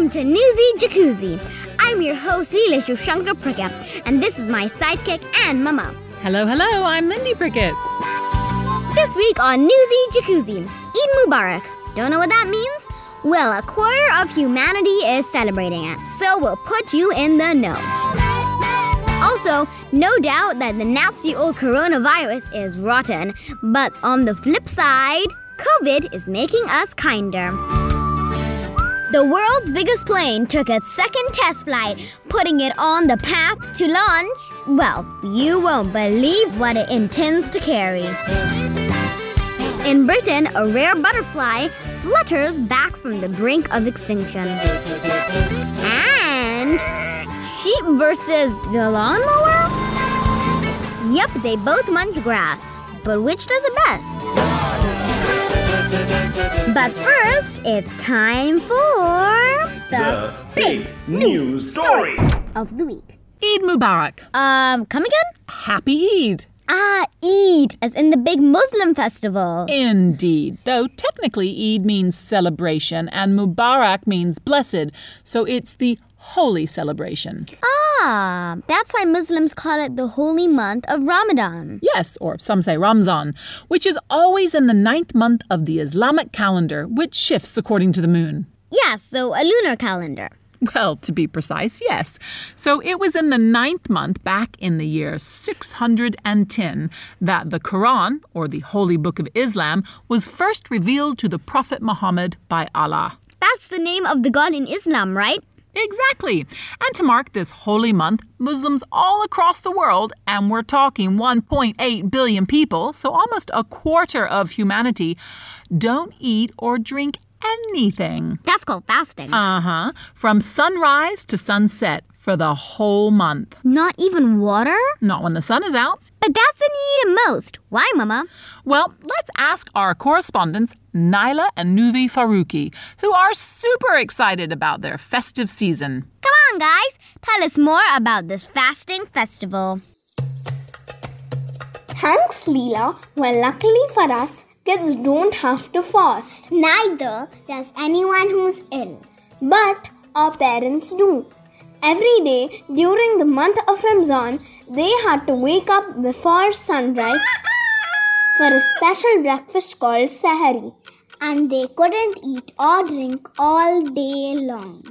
Welcome to Newsy Jacuzzi. I'm your host, Leela Shankar Prickett, and this is my sidekick and mama. Hello, hello, I'm Lindy Prickett. This week on Newsy Jacuzzi, Eid Mubarak. Don't know what that means? Well, a quarter of humanity is celebrating it, so we'll put you in the know. Also, no doubt that the nasty old coronavirus is rotten, but on the flip side, COVID is making us kinder. The world's biggest plane took its second test flight, putting it on the path to launch. Well, you won't believe what it intends to carry. In Britain, a rare butterfly flutters back from the brink of extinction. And sheep versus the lawnmower? Yep, they both munch grass. But which does it best? But first, it's time for The big news story. of the week. Eid Mubarak. Um, come again? Happy Eid. Ah, Eid, as in the big Muslim festival. Indeed. Though technically Eid means celebration and Mubarak means blessed, so it's the holy celebration. Ah, that's why Muslims call it the holy month of Ramadan. Yes, or some say Ramzan, which is always in the ninth month of the Islamic calendar, which shifts according to the moon. Yeah, so a lunar calendar. Well, to be precise, yes. So it was in the ninth month back in the year 610 that the Quran, or the Holy Book of Islam, was first revealed to the Prophet Muhammad by Allah. That's the name of the god in Islam, right? Exactly. And to mark this holy month, Muslims all across the world, and we're talking 1.8 billion people, so almost a quarter of humanity, don't eat or drink anything. That's called fasting. Uh huh. From sunrise to sunset for the whole month. Not even water? Not when the sun is out. But that's when you eat it most. Why, Mama? Well, let's ask our correspondents, Nyla and Nuvi Faruqi, who are super excited about their festive season. Come on, guys. Tell us more about this fasting festival. Thanks, Leela. Well, luckily for us, kids don't have to fast. Neither does anyone who's ill. But our parents do. Every day during the month of Ramzan, they had to wake up before sunrise for a special breakfast called sahari. And they couldn't eat or drink all day long.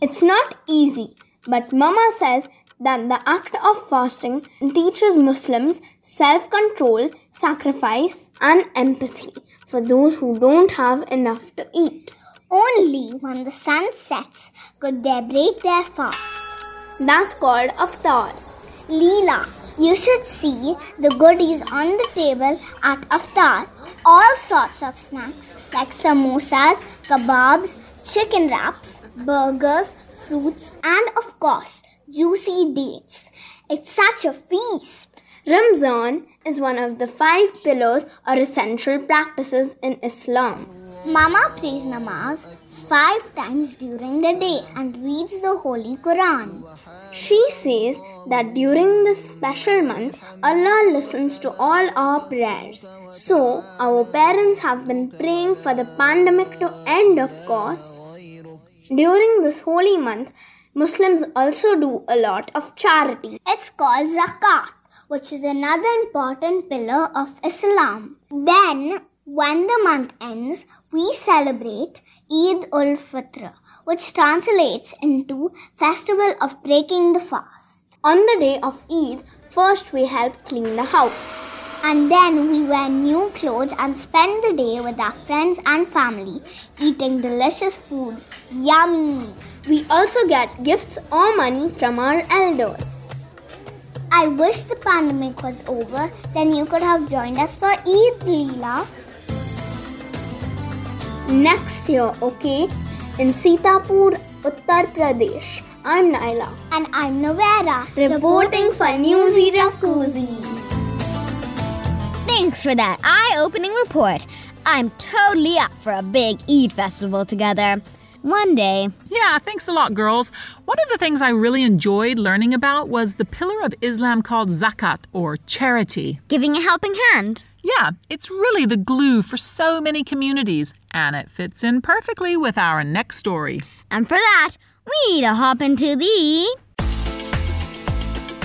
It's not easy, but Mama says that the act of fasting teaches Muslims self control, sacrifice, and empathy for those who don't have enough to eat. Only when the sun sets could they break their fast. That's called iftar. Leela, you should see the goodies on the table at iftar. All sorts of snacks like samosas, kebabs, chicken wraps, burgers, fruits, and of course, juicy dates. It's such a feast. Ramzan is one of the five pillars or essential practices in Islam. Mama prays namaz five times during the day and reads the Holy Quran. She says that during this special month, Allah listens to all our prayers. So, our parents have been praying for the pandemic to end, of course. During this holy month, Muslims also do a lot of charity. It's called zakat, which is another important pillar of Islam. Then, when the month ends, we celebrate Eid ul Fitr, which translates into Festival of Breaking the Fast. On the day of Eid, first we help clean the house. And then we wear new clothes and spend the day with our friends and family, eating delicious food. Yummy! We also get gifts or money from our elders. I wish the pandemic was over, then you could have joined us for Eid, Leela. Next year, okay? In Sitapur, Uttar Pradesh. I'm Naila. And I'm Novera, reporting for Newsy Jacuzzi. Thanks for that eye opening report. I'm totally up for a big Eid festival together. One day. Yeah, thanks a lot, girls. One of the things I really enjoyed learning about was the pillar of Islam called zakat, or charity. Giving a helping hand. Yeah, it's really the glue for so many communities, and it fits in perfectly with our next story. And for that, we need to hop into the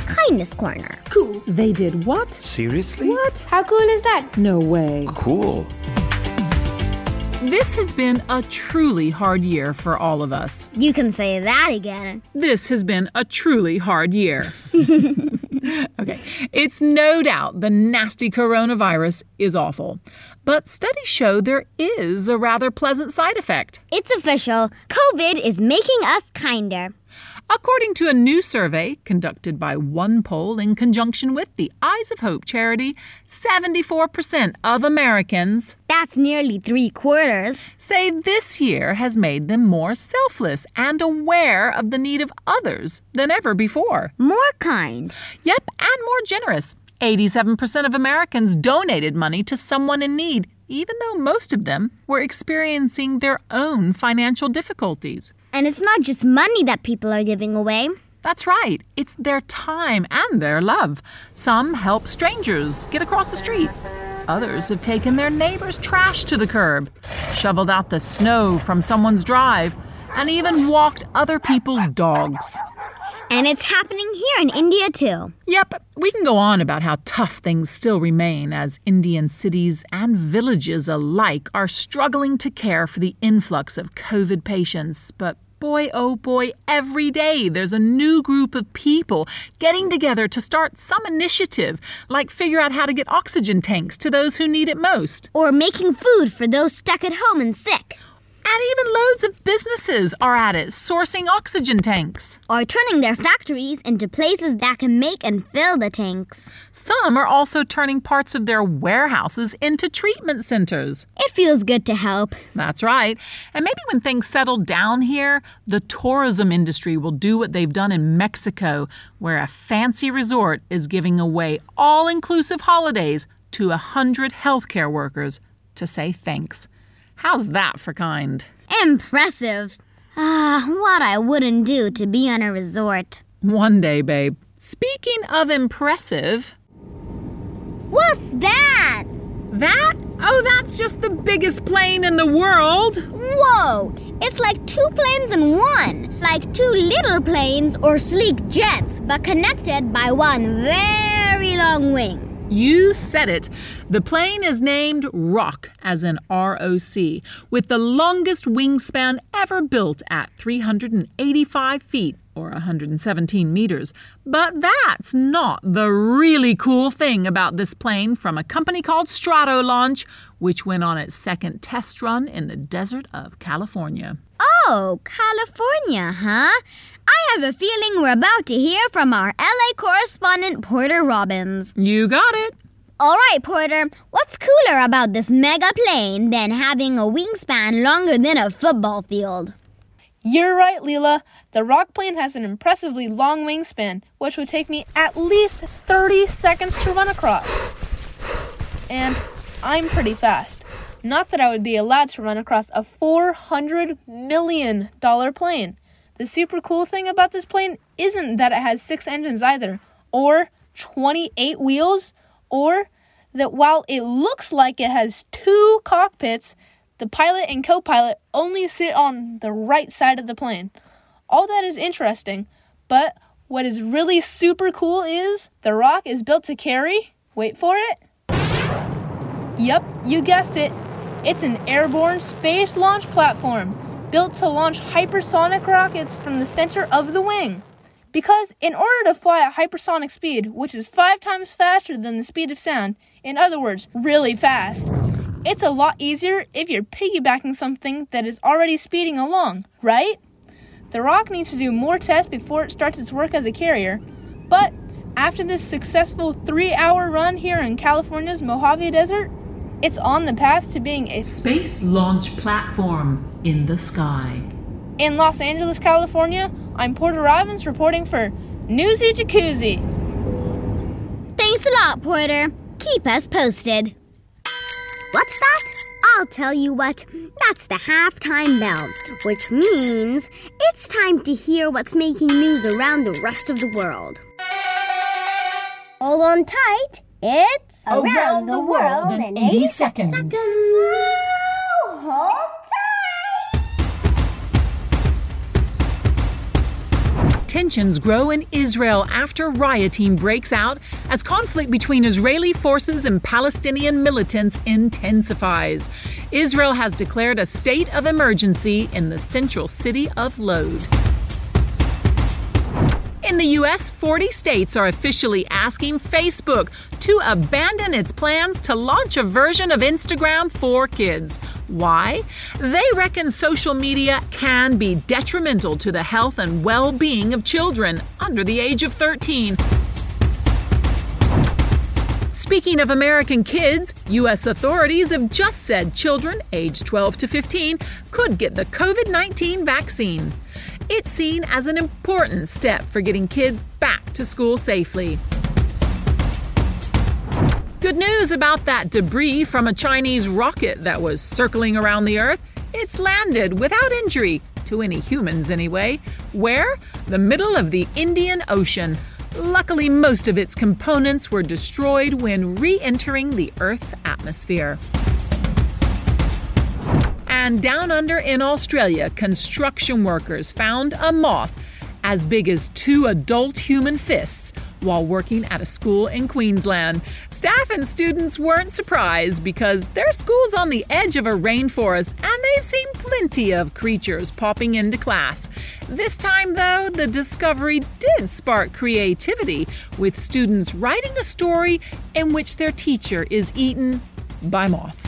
kindness corner. Cool. They did what? Seriously? What? How cool is that? No way. Cool. This has been a truly hard year for all of us. You can say that again. This has been a truly hard year. okay, it's no doubt the nasty coronavirus is awful, but studies show there is a rather pleasant side effect. It's official. COVID is making us kinder. According to a new survey conducted by OnePoll in conjunction with the Eyes of Hope charity, 74% of Americans That's nearly three quarters. say this year has made them more selfless and aware of the need of others than ever before. More kind. Yep, and more generous. 87% of Americans donated money to someone in need, even though most of them were experiencing their own financial difficulties. And it's not just money that people are giving away. That's right, it's their time and their love. Some help strangers get across the street. Others have taken their neighbor's trash to the curb, shoveled out the snow from someone's drive, and even walked other people's dogs. And it's happening here in India too. Yep, we can go on about how tough things still remain as Indian cities and villages alike are struggling to care for the influx of COVID patients. But boy, oh boy, every day there's a new group of people getting together to start some initiative, like figure out how to get oxygen tanks to those who need it most. Or making food for those stuck at home and sick. And even loads of businesses are at it, sourcing oxygen tanks. Or turning their factories into places that can make and fill the tanks. Some are also turning parts of their warehouses into treatment centers. It feels good to help. That's right. And maybe when things settle down here, the tourism industry will do what they've done in Mexico, where a fancy resort is giving away all inclusive holidays to a hundred healthcare workers to say thanks. How's that for kind? Impressive. Ah, what I wouldn't do to be on a resort. One day, babe. Speaking of impressive, What's that? that? Oh, that's just the biggest plane in the world. Whoa! It's like two planes in one. Like two little planes or sleek jets, but connected by one very long wing. You said it. The plane is named Roc, as in R O C, with the longest wingspan ever built at 385 feet or 117 meters. But that's not the really cool thing about this plane from a company called Stratolaunch, which went on its second test run in the desert of California. Oh, California, huh? I have a feeling we're about to hear from our LA correspondent Porter Robbins. You got it. All right, Porter, what's cooler about this mega plane than having a wingspan longer than a football field? You're right, Leela. The Roc plane has an impressively long wingspan, which would take me at least 30 seconds to run across. And I'm pretty fast. Not that I would be allowed to run across a $400 million plane. The super cool thing about this plane isn't that it has six engines either, or 28 wheels, or that while it looks like it has two cockpits, the pilot and co pilot only sit on the right side of the plane. All that is interesting, but what is really super cool is the Roc is built to carry, wait for it. Yep, you guessed it. It's an airborne space launch platform built to launch hypersonic rockets from the center of the wing. Because in order to fly at hypersonic speed, which is five times faster than the speed of sound, in other words, really fast, it's a lot easier if you're piggybacking something that is already speeding along, right? The Roc needs to do more tests before it starts its work as a carrier, but after this successful three hour run here in California's Mojave Desert, it's on the path to being a Space launch platform in the sky. In Los Angeles, California, I'm Porter Robbins reporting for Newsy Jacuzzi. Thanks a lot, Porter. Keep us posted. What's that? I'll tell you what. That's the halftime bell, which means it's time to hear what's making news around the rest of the world. Hold on tight. It's Around the World in 80 Seconds. Woo! Hold tight! Tensions grow in Israel after rioting breaks out as conflict between Israeli forces and Palestinian militants intensifies. Israel has declared a state of emergency in the central city of Lod. In the U.S., 40 states are officially asking Facebook to abandon its plans to launch a version of Instagram for kids. Why? They reckon social media can be detrimental to the health and well being of children under the age of 13. Speaking of American kids, U.S. authorities have just said children aged 12 to 15 could get the COVID 19 vaccine. It's seen as an important step for getting kids back to school safely. Good news about that debris from a Chinese rocket that was circling around the Earth. It's landed without injury, to any humans anyway. Where? The middle of the Indian Ocean. Luckily, most of its components were destroyed when re entering the Earth's atmosphere. And down under in Australia, construction workers found a moth as big as two adult human fists while working at a school in Queensland. Staff and students weren't surprised because their school's on the edge of a rainforest and they've seen plenty of creatures popping into class. This time, though, the discovery did spark creativity, with students writing a story in which their teacher is eaten by moths.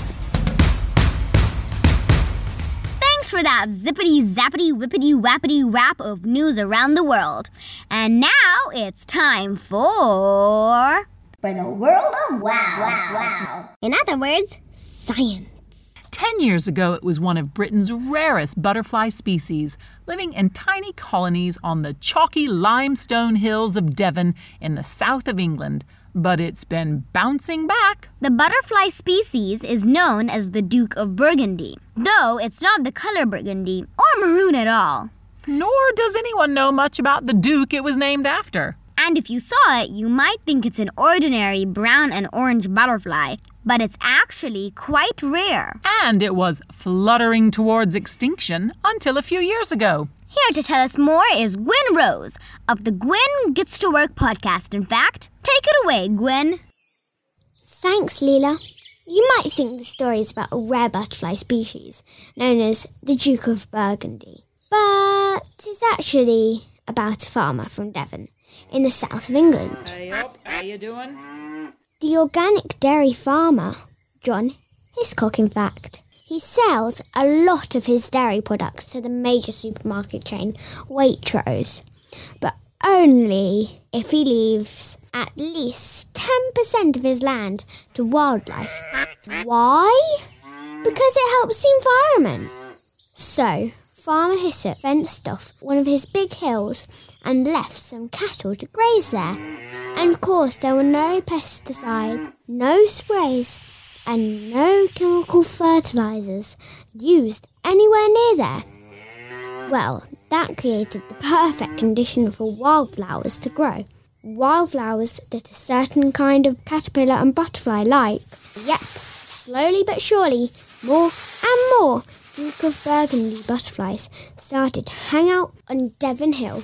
Thanks for that zippity zappity whippity wappity wrap of news around the world. And now it's time for. For the world of wow. Wow. wow. In other words, science. Ten years ago, it was one of Britain's rarest butterfly species, living in tiny colonies on the chalky limestone hills of Devon in the south of England. But it's been bouncing back. The butterfly species is known as the Duke of Burgundy, though it's not the color burgundy or maroon at all. Nor does anyone know much about the Duke it was named after. And if you saw it, you might think it's an ordinary brown and orange butterfly, but it's actually quite rare. And it was fluttering towards extinction until a few years ago. Here to tell us more is Gwen Rose of the Gwen Gets to Work podcast, in fact. Take it away, Gwen. Thanks, Leela. You might think the story is about a rare butterfly species known as the Duke of Burgundy, but it's actually about a farmer from Devon in the south of England. Hey up, how you doing? The organic dairy farmer, John Hiscock, in fact. He sells a lot of his dairy products to the major supermarket chain Waitrose, but only if he leaves at least 10% of his land to wildlife. Why? Because it helps the environment. So, Farmer Hiscock fenced off one of his big hills and left some cattle to graze there. And of course, there were no pesticides, no sprays, and no chemical fertilizers used anywhere near there. Well, that created the perfect condition for wildflowers to grow. Wildflowers that a certain kind of caterpillar and butterfly like. Yep, slowly but surely, more and more Duke of Burgundy butterflies started to hang out on Devon Hill.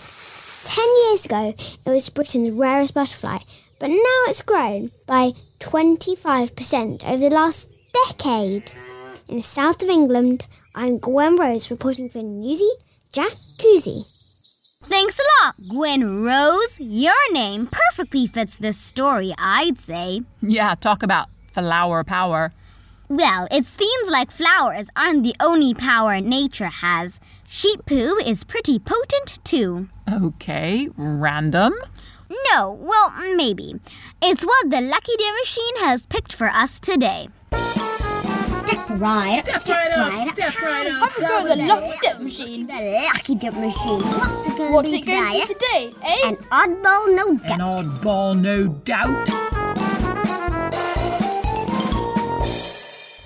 Ten years ago, it was Britain's rarest butterfly, but now it's grown by 25% over the last decade. In the south of England, I'm Gwen Rose reporting for Newsy Jack Jacuzzi. Thanks a lot, Gwen Rose. Your name perfectly fits this story, I'd say. Yeah, talk about flower power. Well, it seems like flowers aren't the only power nature has. Sheep poo is pretty potent, too. Okay, random. No, well, maybe. It's what the Lucky Day machine has picked for us today. Step right, Step right up, step right up. Have a go at the lucky dip machine. The Lucky Dip machine. What's it gonna What's be it going today? for today, eh? An oddball, no doubt. An oddball, no doubt.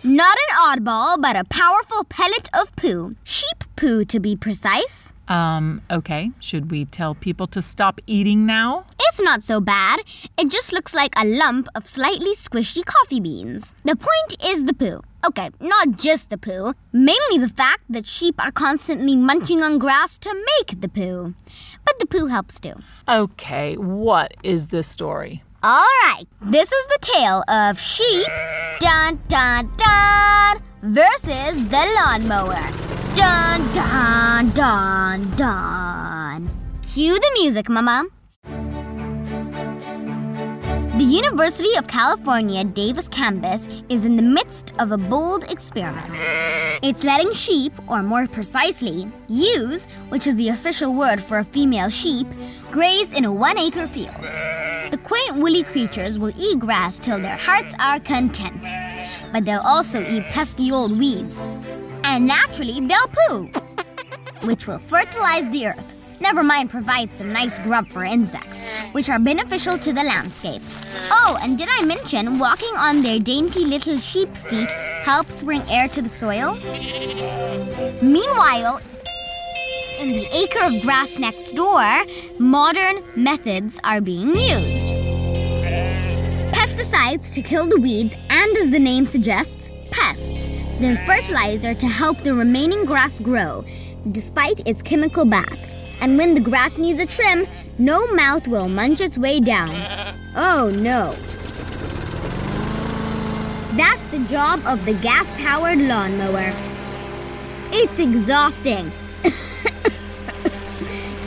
Not an oddball, but a powerful pellet of poo. Sheep poo, to be precise. Um, okay. Should we tell people to stop eating now? It's not so bad. It just looks like a lump of slightly squishy coffee beans. The point is the poo. Okay, not just the poo, mainly the fact that sheep are constantly munching on grass to make the poo. But the poo helps too. Okay, what is this story? All right, this is the tale of sheep, dun dun dun, versus the lawnmower. Dun dun dun dun. Cue the music, Mama. The University of California Davis campus is in the midst of a bold experiment. It's letting sheep, or more precisely, ewes, which is the official word for a female sheep, graze in a one acre field. The quaint woolly creatures will eat grass till their hearts are content. But they'll also eat pesky old weeds. And naturally, they'll poo, which will fertilize the earth. Never mind provide some nice grub for insects, which are beneficial to the landscape. Oh, and did I mention walking on their dainty little sheep feet helps bring air to the soil? Meanwhile, in the acre of grass next door, modern methods are being used. Pesticides to kill the weeds, and as the name suggests, pests. Then fertilizer to help the remaining grass grow, despite its chemical bath. And when the grass needs a trim, no mouth will munch its way down. Oh no. That's the job of the gas powered lawnmower. It's exhausting.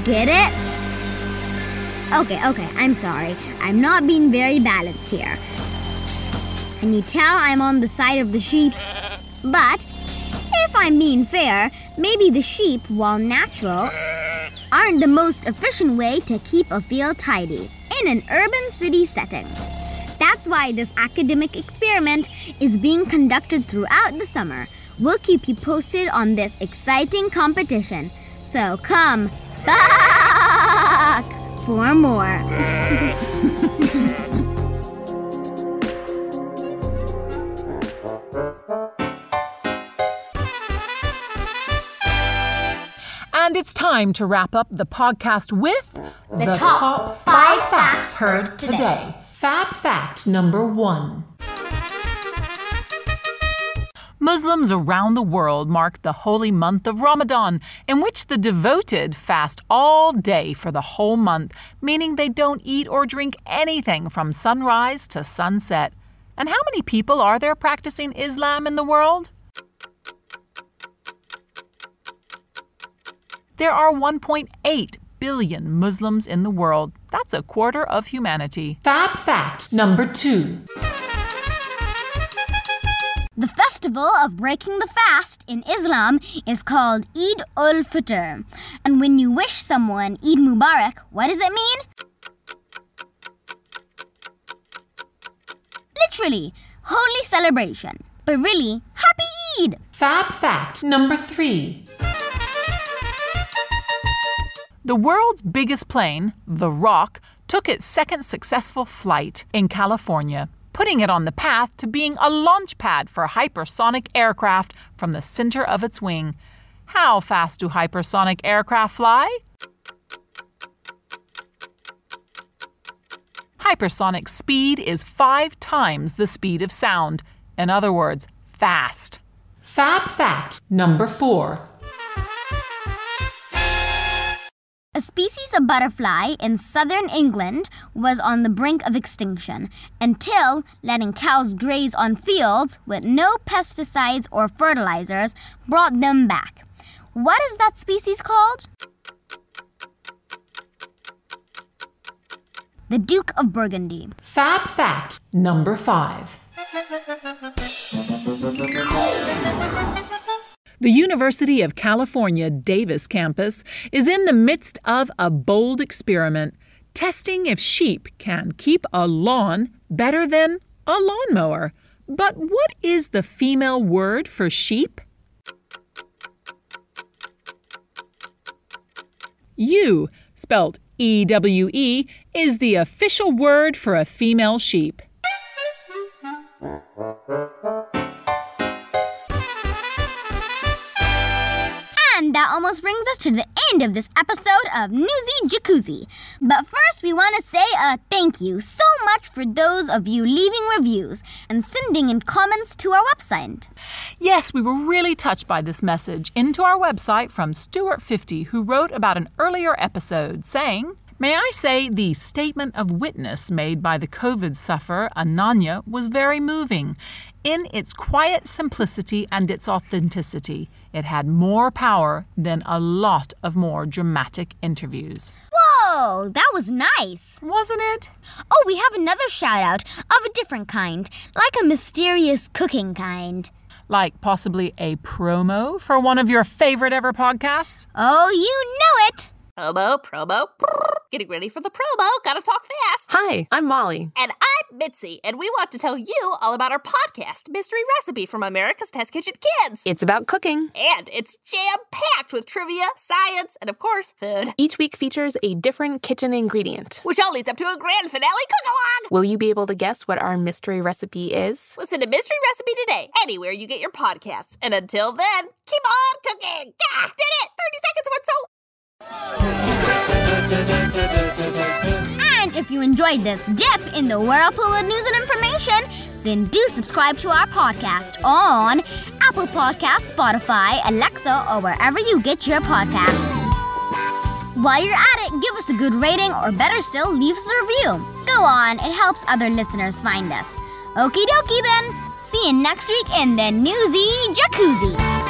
Get it? Okay, okay, I'm sorry. I'm not being very balanced here. Can you tell I'm on the side of the sheep? But, if I'm being fair, maybe the sheep, while natural, aren't the most efficient way to keep a field tidy in an urban city setting. That's why this academic experiment is being conducted throughout the summer. We'll keep you posted on this exciting competition. So come back for more. And it's time to wrap up the podcast with The top five facts heard today. Fab fact number one. Muslims around the world mark the holy month of Ramadan, in which the devoted fast all day for the whole month, meaning they don't eat or drink anything from sunrise to sunset. And how many people are there practicing Islam in the world? There are 1.8 billion Muslims in the world. That's a quarter of humanity. Fab fact number two. The festival of breaking the fast in Islam is called Eid ul Fitr. And when you wish someone Eid Mubarak, what does it mean? Literally, holy celebration. But really, happy Eid! Fab fact number three. The world's biggest plane, the Roc, took its second successful flight in California, putting it on the path to being a launch pad for hypersonic aircraft from the center of its wing. How fast do hypersonic aircraft fly? Hypersonic speed is five times the speed of sound. In other words, fast. Fab fact number four. A species of butterfly in southern England was on the brink of extinction until letting cows graze on fields with no pesticides or fertilizers brought them back. What is that species called? The Duke of Burgundy. Fab fact number five. The University of California Davis campus is in the midst of a bold experiment, testing if sheep can keep a lawn better than a lawnmower. But what is the female word for sheep? Ewe, spelt E W E, is the official word for a female sheep. That almost brings us to the end of this episode of Newsy Jacuzzi. But first, we want to say a thank you so much for those of you leaving reviews and sending in comments to our website. Yes, we were really touched by this message into our website from Stuart50, who wrote about an earlier episode saying, May I say the statement of witness made by the COVID sufferer Ananya was very moving. In its quiet simplicity and its authenticity, it had more power than a lot of more dramatic interviews. Whoa, that was nice. Wasn't it? Oh, we have another shout out of a different kind, like a mysterious cooking kind. Like possibly a promo for one of your favorite ever podcasts? Oh, you know it. Promo, promo, getting ready for the promo. Gotta talk fast. Hi, I'm Molly. And I'm Mitzi, and we want to tell you all about our podcast, Mystery Recipe from America's Test Kitchen Kids. It's about cooking. And it's jam packed with trivia, science, and of course, food. Each week features a different kitchen ingredient, which all leads up to a grand finale cook along. Will you be able to guess what our mystery recipe is? Listen to Mystery Recipe today, anywhere you get your podcasts. And until then, keep on cooking. Did it! And if you enjoyed this dip in the whirlpool of news and information, then do subscribe to our podcast on Apple Podcasts, Spotify, Alexa, or wherever you get your podcasts. While you're at it, give us a good rating, or better still, leave us a review. Go on, it helps other listeners find us. Okie dokie then. See you next week in the Newsy Jacuzzi.